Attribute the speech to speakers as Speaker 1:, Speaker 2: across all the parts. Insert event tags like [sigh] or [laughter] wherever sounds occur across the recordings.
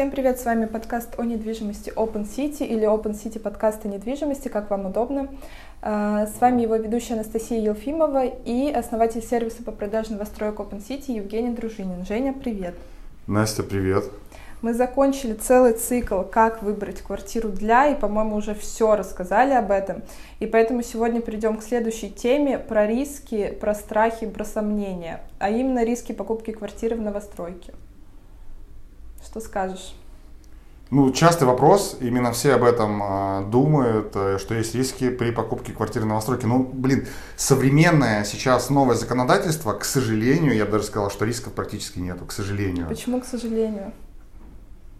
Speaker 1: Всем привет, с вами подкаст о недвижимости Open City или Open City подкаст о недвижимости, как вам удобно. А, с вами его ведущая Анастасия Елфимова и основатель сервиса по продаже новостроек Open City Евгений Дружинин. Женя, привет.
Speaker 2: Настя, привет.
Speaker 1: Мы закончили целый цикл, как выбрать квартиру для, и, по-моему, уже все рассказали об этом. И поэтому сегодня перейдем к следующей теме про риски, про страхи, про сомнения, а именно риски покупки квартиры в новостройке. Что скажешь?
Speaker 2: Ну, частый вопрос, именно все об этом э, думают, э, что есть риски при покупке квартиры на новостройке. Ну, блин, современное сейчас новое законодательство, к сожалению, я бы даже сказал, что рисков практически нету, к сожалению.
Speaker 1: Почему к сожалению?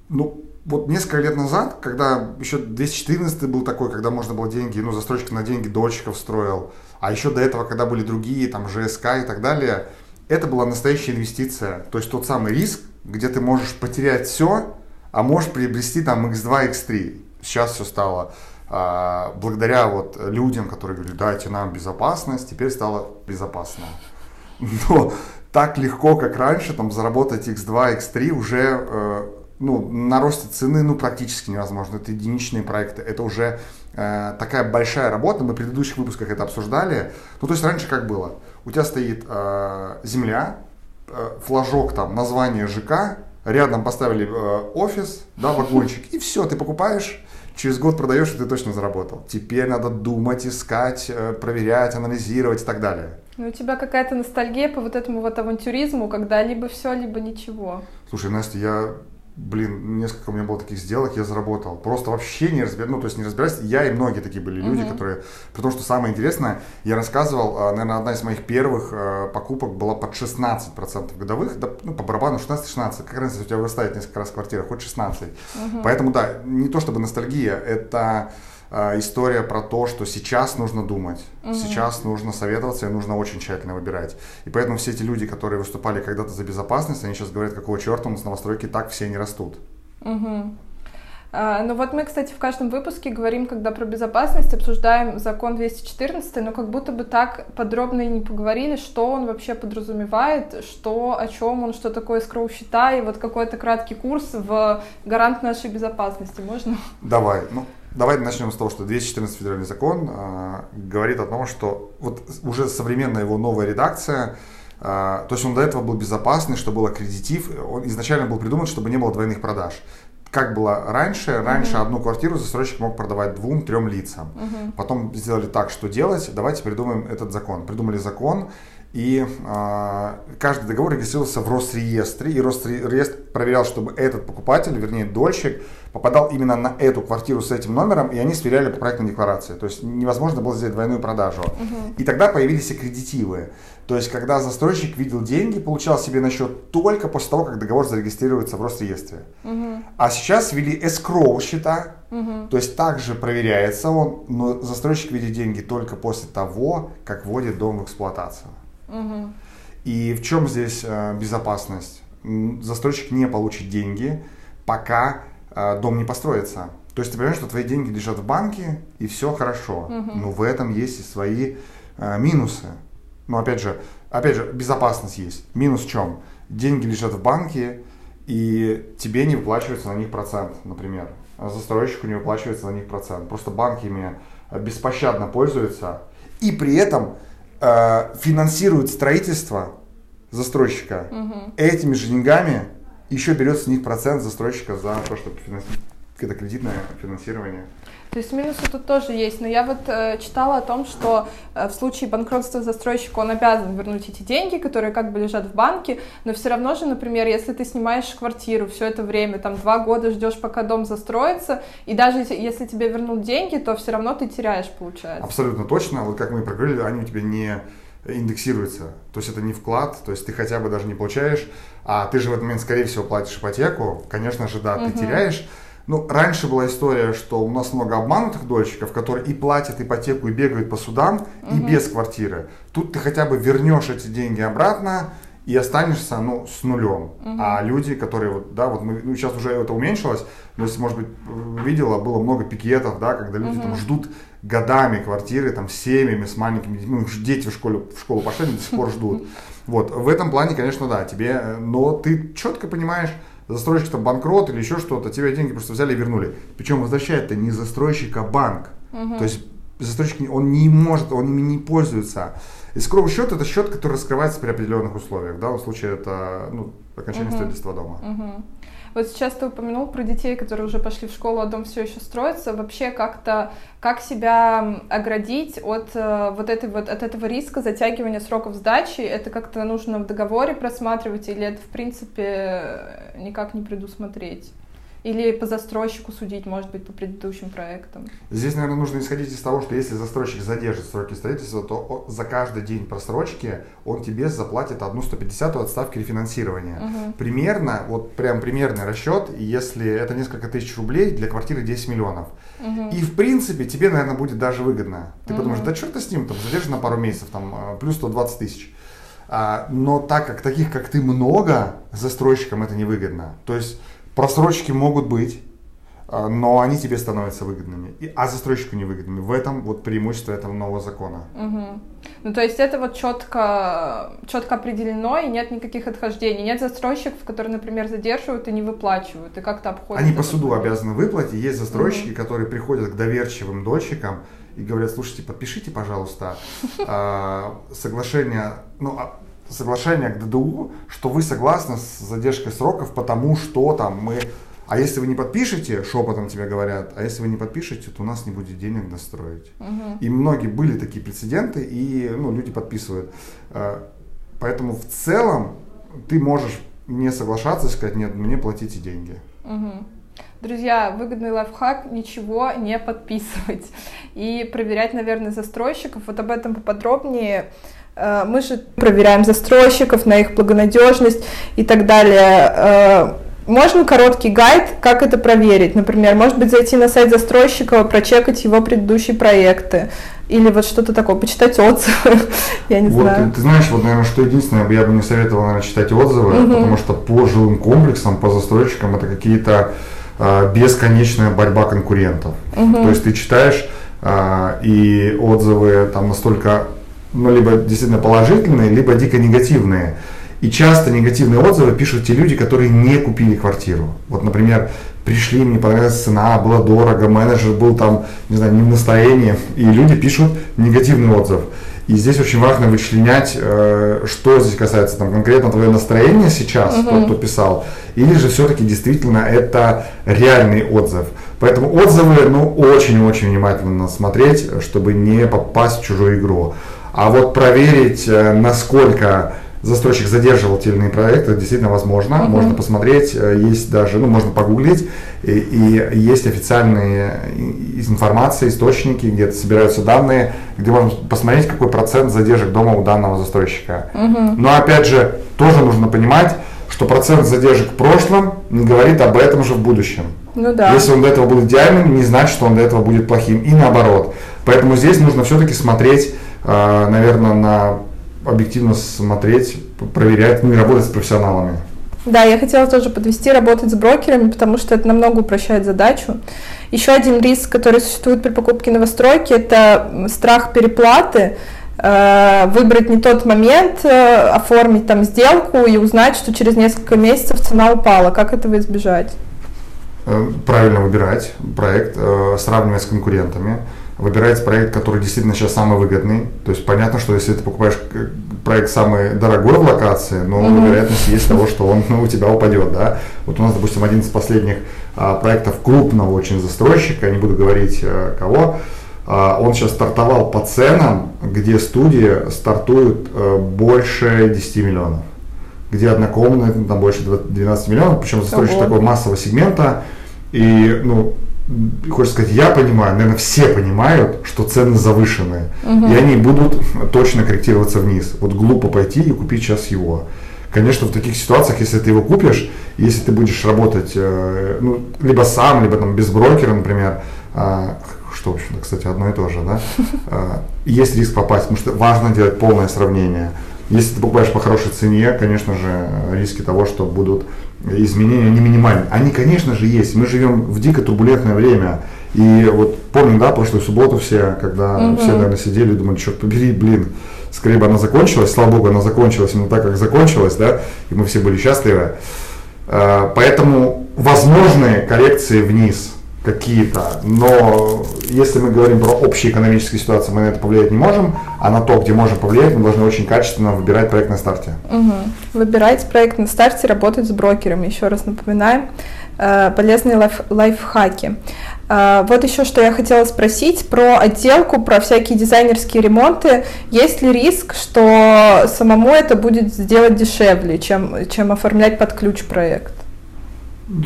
Speaker 2: Ну, вот несколько лет назад, когда еще 214 был такой, когда можно было деньги, ну, застройщик на деньги дольщиков строил, а еще до этого, когда были другие, там, ЖСК и так далее, это была настоящая инвестиция. То есть тот самый риск, где ты можешь потерять все, а можешь приобрести там X2, X3. Сейчас все стало а, благодаря вот людям, которые говорят, дайте нам безопасность, теперь стало безопасно. Но так легко, как раньше, там заработать X2, X3 уже э, ну, на росте цены ну, практически невозможно. Это единичные проекты. Это уже э, такая большая работа. Мы в предыдущих выпусках это обсуждали. Ну, то есть раньше как было? У тебя стоит э, земля, флажок там, название ЖК, рядом поставили э, офис, да, вагончик, и все, ты покупаешь, через год продаешь, и ты точно заработал. Теперь надо думать, искать, э, проверять, анализировать и так далее.
Speaker 1: Ну, у тебя какая-то ностальгия по вот этому вот авантюризму, когда либо все, либо ничего.
Speaker 2: Слушай, Настя, я блин, несколько у меня было таких сделок, я заработал. Просто вообще не разбираюсь, ну, то есть не разбираюсь. Я и многие такие были люди, uh-huh. которые... При том, что самое интересное, я рассказывал, а, наверное, одна из моих первых а, покупок была под 16% годовых, да, ну, по барабану 16-16. Как разница, у тебя вырастает несколько раз квартира, хоть 16. Uh-huh. Поэтому, да, не то чтобы ностальгия, это история про то, что сейчас нужно думать, угу. сейчас нужно советоваться и нужно очень тщательно выбирать. И поэтому все эти люди, которые выступали когда-то за безопасность, они сейчас говорят, какого черта у нас новостройки так все не растут.
Speaker 1: Угу. А, ну вот мы, кстати, в каждом выпуске говорим, когда про безопасность, обсуждаем закон 214, но как будто бы так подробно и не поговорили, что он вообще подразумевает, что, о чем он, что такое скроу-счета, и вот какой-то краткий курс в гарант нашей безопасности. Можно?
Speaker 2: Давай. Ну, Давай начнем с того, что 214 федеральный закон э, говорит о том, что вот уже современная его новая редакция, э, то есть он до этого был безопасный, что был аккредитив, он изначально был придуман, чтобы не было двойных продаж. Как было раньше, раньше uh-huh. одну квартиру застройщик мог продавать двум-трем лицам. Uh-huh. Потом сделали так, что делать, давайте придумаем этот закон. Придумали закон, и э, каждый договор регистрировался в Росреестре, и Росреестр проверял, чтобы этот покупатель, вернее дольщик, попадал именно на эту квартиру с этим номером, и они сверяли по проектной декларации. То есть невозможно было сделать двойную продажу. Угу. И тогда появились аккредитивы. То есть, когда застройщик видел деньги, получал себе на счет только после того, как договор зарегистрируется в Росреестре. Угу. А сейчас ввели escrow счета, угу. то есть также проверяется он, но застройщик видит деньги только после того, как вводит дом в эксплуатацию. Угу. И в чем здесь э, безопасность? Застройщик не получит деньги, пока э, дом не построится. То есть ты понимаешь, что твои деньги лежат в банке, и все хорошо. Угу. Но в этом есть и свои э, минусы. Но опять же, опять же, безопасность есть. Минус в чем? Деньги лежат в банке, и тебе не выплачивается на них процент, например. А застройщику не выплачивается на них процент. Просто банк ими беспощадно пользуется. И при этом э, финансирует строительство застройщика, угу. этими же деньгами еще берет с них процент застройщика за то, чтобы финансировать это кредитное финансирование.
Speaker 1: То есть минусы тут тоже есть, но я вот э, читала о том, что э, в случае банкротства застройщика он обязан вернуть эти деньги, которые как бы лежат в банке, но все равно же, например, если ты снимаешь квартиру все это время, там два года ждешь, пока дом застроится, и даже если тебе вернут деньги, то все равно ты теряешь, получается.
Speaker 2: Абсолютно точно, вот как мы и проговорили, они у тебя не индексируется. То есть это не вклад, то есть ты хотя бы даже не получаешь, а ты же в этот момент, скорее всего, платишь ипотеку, конечно же, да, угу. ты теряешь, ну, раньше была история, что у нас много обманутых дольщиков, которые и платят ипотеку, и бегают по судам, угу. и без квартиры. Тут ты хотя бы вернешь эти деньги обратно и останешься, ну, с нулем. Угу. А люди, которые, вот, да, вот мы, ну, сейчас уже это уменьшилось, но если, может быть, видела, было много пикетов, да, когда люди угу. там ждут годами квартиры, там, с семьями, с маленькими детьми, ну, дети в школе, в школу пошли, до сих пор ждут. [laughs] Вот, в этом плане, конечно, да, тебе, но ты четко понимаешь, застройщик там банкрот или еще что-то, тебе деньги просто взяли и вернули. Причем возвращает-то не застройщик, а банк. Угу. То есть застройщик, он не может, он ими не пользуется. Искровый счет это счет, который раскрывается при определенных условиях. В данном случае это ну, окончание uh-huh. строительства дома.
Speaker 1: Uh-huh. Вот сейчас ты упомянул про детей, которые уже пошли в школу, а дом все еще строится. Вообще как-то, как себя оградить от э, вот этой вот, от этого риска затягивания сроков сдачи? Это как-то нужно в договоре просматривать или это, в принципе, никак не предусмотреть? Или по застройщику судить, может быть, по предыдущим проектам?
Speaker 2: Здесь, наверное, нужно исходить из того, что если застройщик задержит сроки строительства, то за каждый день просрочки он тебе заплатит одну 150 от ставки рефинансирования. Угу. Примерно, вот прям примерный расчет, если это несколько тысяч рублей, для квартиры 10 миллионов. Угу. И в принципе тебе, наверное, будет даже выгодно. Ты угу. подумаешь, да черт с ним, там, задержи на пару месяцев, там, а, плюс 120 тысяч. А, но так как таких, как ты, много, застройщикам это невыгодно. То есть Просрочки могут быть, а, но они тебе становятся выгодными, а застройщику невыгодными. В этом вот преимущество этого нового закона.
Speaker 1: Угу. Ну, то есть это вот четко, четко определено, и нет никаких отхождений. Нет застройщиков, которые, например, задерживают и не выплачивают, и как-то обходят.
Speaker 2: Они по суду вопрос. обязаны выплатить. Есть застройщики, угу. которые приходят к доверчивым дольщикам и говорят, слушайте, подпишите, пожалуйста, [laughs] а, соглашение, ну, а, соглашение к ДДУ, что вы согласны с задержкой сроков, потому что там мы... А если вы не подпишете, шепотом тебе говорят, а если вы не подпишете, то у нас не будет денег достроить. Угу. И многие были такие прецеденты, и ну, люди подписывают. Э, поэтому в целом ты можешь не соглашаться и сказать, нет, мне платите деньги.
Speaker 1: Угу. Друзья, выгодный лайфхак – ничего не подписывать. И проверять, наверное, застройщиков. Вот об этом поподробнее мы же проверяем застройщиков на их благонадежность и так далее. Э, можно короткий гайд, как это проверить? Например, может быть, зайти на сайт застройщика, прочекать его предыдущие проекты. Или вот что-то такое, почитать отзывы, [laughs] я не
Speaker 2: вот,
Speaker 1: знаю.
Speaker 2: Ты, ты знаешь, вот, наверное, что единственное, я бы не советовал, наверное, читать отзывы, угу. потому что по жилым комплексам, по застройщикам это какие-то э, бесконечная борьба конкурентов. Угу. То есть ты читаешь э, и отзывы там настолько ну, либо действительно положительные, либо дико негативные. И часто негативные отзывы пишут те люди, которые не купили квартиру. Вот, например, пришли, мне понравилась цена, было дорого, менеджер был там, не знаю, не в настроении, и люди пишут негативный отзыв. И здесь очень важно вычленять, э, что здесь касается там, конкретно твоего настроения сейчас, угу. тот, кто писал, или же все-таки действительно это реальный отзыв. Поэтому отзывы, ну, очень-очень внимательно смотреть, чтобы не попасть в чужую игру. А вот проверить, э, насколько застройщик задерживал те или иные проекты, действительно возможно. Uh-huh. Можно посмотреть, э, есть даже, ну, можно погуглить, и, и есть официальные информации, источники, где собираются данные, где можно посмотреть, какой процент задержек дома у данного застройщика. Uh-huh. Но опять же, тоже нужно понимать, что процент задержек в прошлом не говорит об этом же в будущем.
Speaker 1: Ну да.
Speaker 2: Если он до этого был идеальным, не значит, что он до этого будет плохим. И наоборот. Поэтому здесь нужно все-таки смотреть наверное, на объективно смотреть, проверять, ну и работать с профессионалами.
Speaker 1: Да, я хотела тоже подвести работать с брокерами, потому что это намного упрощает задачу. Еще один риск, который существует при покупке новостройки, это страх переплаты, э, выбрать не тот момент, э, оформить там сделку и узнать, что через несколько месяцев цена упала. Как этого избежать?
Speaker 2: Э, правильно выбирать проект, сравнивать с конкурентами выбирается проект, который действительно сейчас самый выгодный. То есть понятно, что если ты покупаешь проект самый дорогой в локации, но mm-hmm. вероятность есть того, что он ну, у тебя упадет. Да? Вот у нас, допустим, один из последних а, проектов крупного очень застройщика, не буду говорить а, кого, а, он сейчас стартовал по ценам, где студии стартуют а, больше 10 миллионов где однокомнатная, там больше 12 миллионов, причем застройщик такого массового сегмента, и ну, хочется сказать, я понимаю, наверное, все понимают, что цены завышенные, угу. и они будут точно корректироваться вниз. Вот глупо пойти и купить сейчас его. Конечно, в таких ситуациях, если ты его купишь, если ты будешь работать, э, ну, либо сам, либо там без брокера, например, э, что, в общем-то, кстати, одно и то же, да, э, [laughs] есть риск попасть, потому что важно делать полное сравнение. Если ты покупаешь по хорошей цене, конечно же, риски того, что будут изменения не минимальны. Они, конечно же, есть. Мы живем в дико турбулентное время. И вот помним, да, прошлую субботу все, когда угу. все, наверное, сидели и думали, черт побери, блин, скорее бы она закончилась, слава богу, она закончилась именно так, как закончилась, да, и мы все были счастливы. Э, поэтому возможные коррекции вниз какие-то, но если мы говорим про общие экономические ситуации, мы на это повлиять не можем, а на то, где можем повлиять, мы должны очень качественно выбирать проект на старте.
Speaker 1: Угу. Выбирать проект на старте, работать с брокерами, еще раз напоминаем. Э, полезные лайф, лайфхаки. Э, вот еще что я хотела спросить про отделку, про всякие дизайнерские ремонты. Есть ли риск, что самому это будет сделать дешевле, чем, чем оформлять под ключ проект?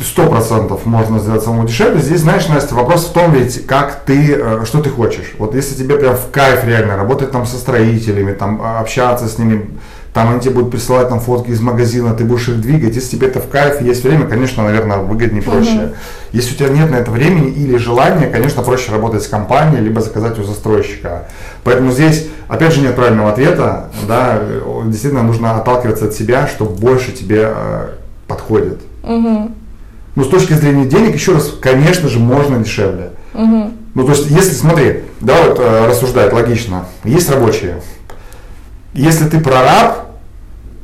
Speaker 2: Сто процентов можно сделать самому дешевле. Здесь, знаешь, Настя, вопрос в том ведь, как ты, э, что ты хочешь. Вот если тебе прям в кайф реально работать там со строителями, там общаться с ними, там они тебе будут присылать там фотки из магазина, ты будешь их двигать. Если тебе это в кайф, есть время, конечно, наверное, выгоднее, проще. Угу. Если у тебя нет на это времени или желания, конечно, проще работать с компанией, либо заказать у застройщика. Поэтому здесь, опять же, нет правильного ответа. Да, действительно, нужно отталкиваться от себя, что больше тебе э, подходит. Угу. Ну, с точки зрения денег, еще раз, конечно же, можно дешевле. Угу. Ну, то есть, если, смотри, да, вот э, рассуждать логично, есть рабочие. Если ты прораб,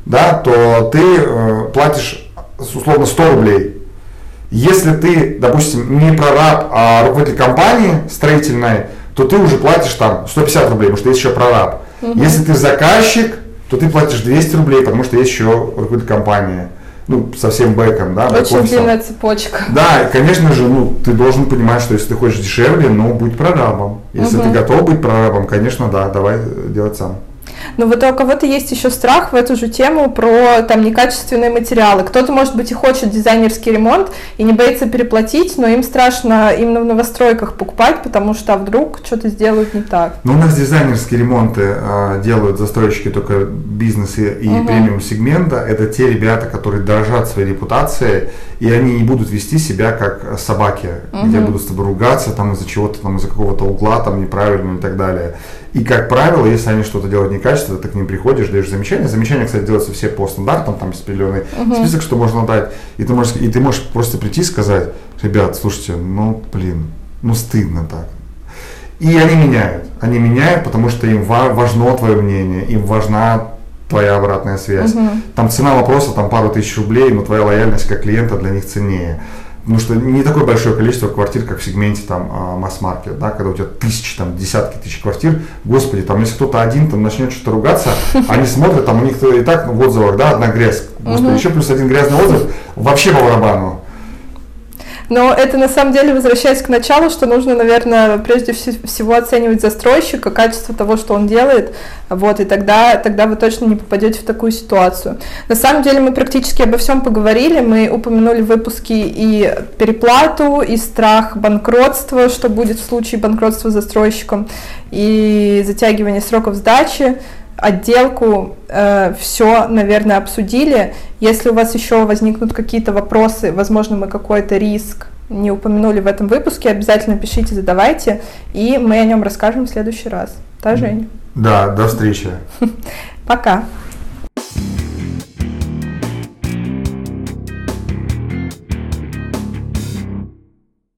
Speaker 2: да, то ты э, платишь условно 100 рублей. Если ты, допустим, не прораб, а руководитель компании строительной, то ты уже платишь там 150 рублей, потому что есть еще прораб. Угу. Если ты заказчик, то ты платишь 200 рублей, потому что есть еще руководитель компании. Ну, со всем бэком, да.
Speaker 1: Очень длинная цепочка.
Speaker 2: Да, конечно же, ну, ты должен понимать, что если ты хочешь дешевле, ну, будь прорабом. Если угу. ты готов быть прорабом, конечно, да, давай делать сам.
Speaker 1: Но вот у кого-то есть еще страх в эту же тему про там некачественные материалы. Кто-то, может быть, и хочет дизайнерский ремонт и не боится переплатить, но им страшно именно в новостройках покупать, потому что а вдруг что-то сделают не так.
Speaker 2: Ну, у нас дизайнерские ремонты э, делают застройщики только бизнеса и угу. премиум сегмента. Это те ребята, которые дорожат своей репутацией, и они не будут вести себя как собаки, угу. где будут с тобой ругаться там из-за чего-то, там из-за какого-то угла там неправильно и так далее. И, как правило, если они что-то делают некачественно, ты к ним приходишь, даешь замечания. Замечания, кстати, делаются все по стандартам, там есть определенный uh-huh. список, что можно дать. И ты, можешь, и ты можешь просто прийти и сказать, ребят, слушайте, ну, блин, ну, стыдно так. И они меняют. Они меняют, потому что им важно твое мнение, им важна твоя обратная связь. Угу. Там цена вопроса там пару тысяч рублей, но твоя лояльность как клиента для них ценнее. Потому что не такое большое количество квартир, как в сегменте там а, масс-маркет, да, когда у тебя тысячи, там, десятки тысяч квартир, господи, там, если кто-то один там начнет что-то ругаться, они смотрят, там, у них и так в отзывах, да, одна грязь, господи, еще плюс один грязный отзыв, вообще по барабану.
Speaker 1: Но это на самом деле, возвращаясь к началу, что нужно, наверное, прежде всего оценивать застройщика, качество того, что он делает, вот, и тогда, тогда вы точно не попадете в такую ситуацию. На самом деле мы практически обо всем поговорили, мы упомянули в выпуске и переплату, и страх банкротства, что будет в случае банкротства застройщиком, и затягивание сроков сдачи, отделку, э, все, наверное, обсудили. Если у вас еще возникнут какие-то вопросы, возможно, мы какой-то риск не упомянули в этом выпуске, обязательно пишите, задавайте, и мы о нем расскажем в следующий раз. Да, Жень?
Speaker 2: Да, до встречи. [laughs]
Speaker 1: Пока.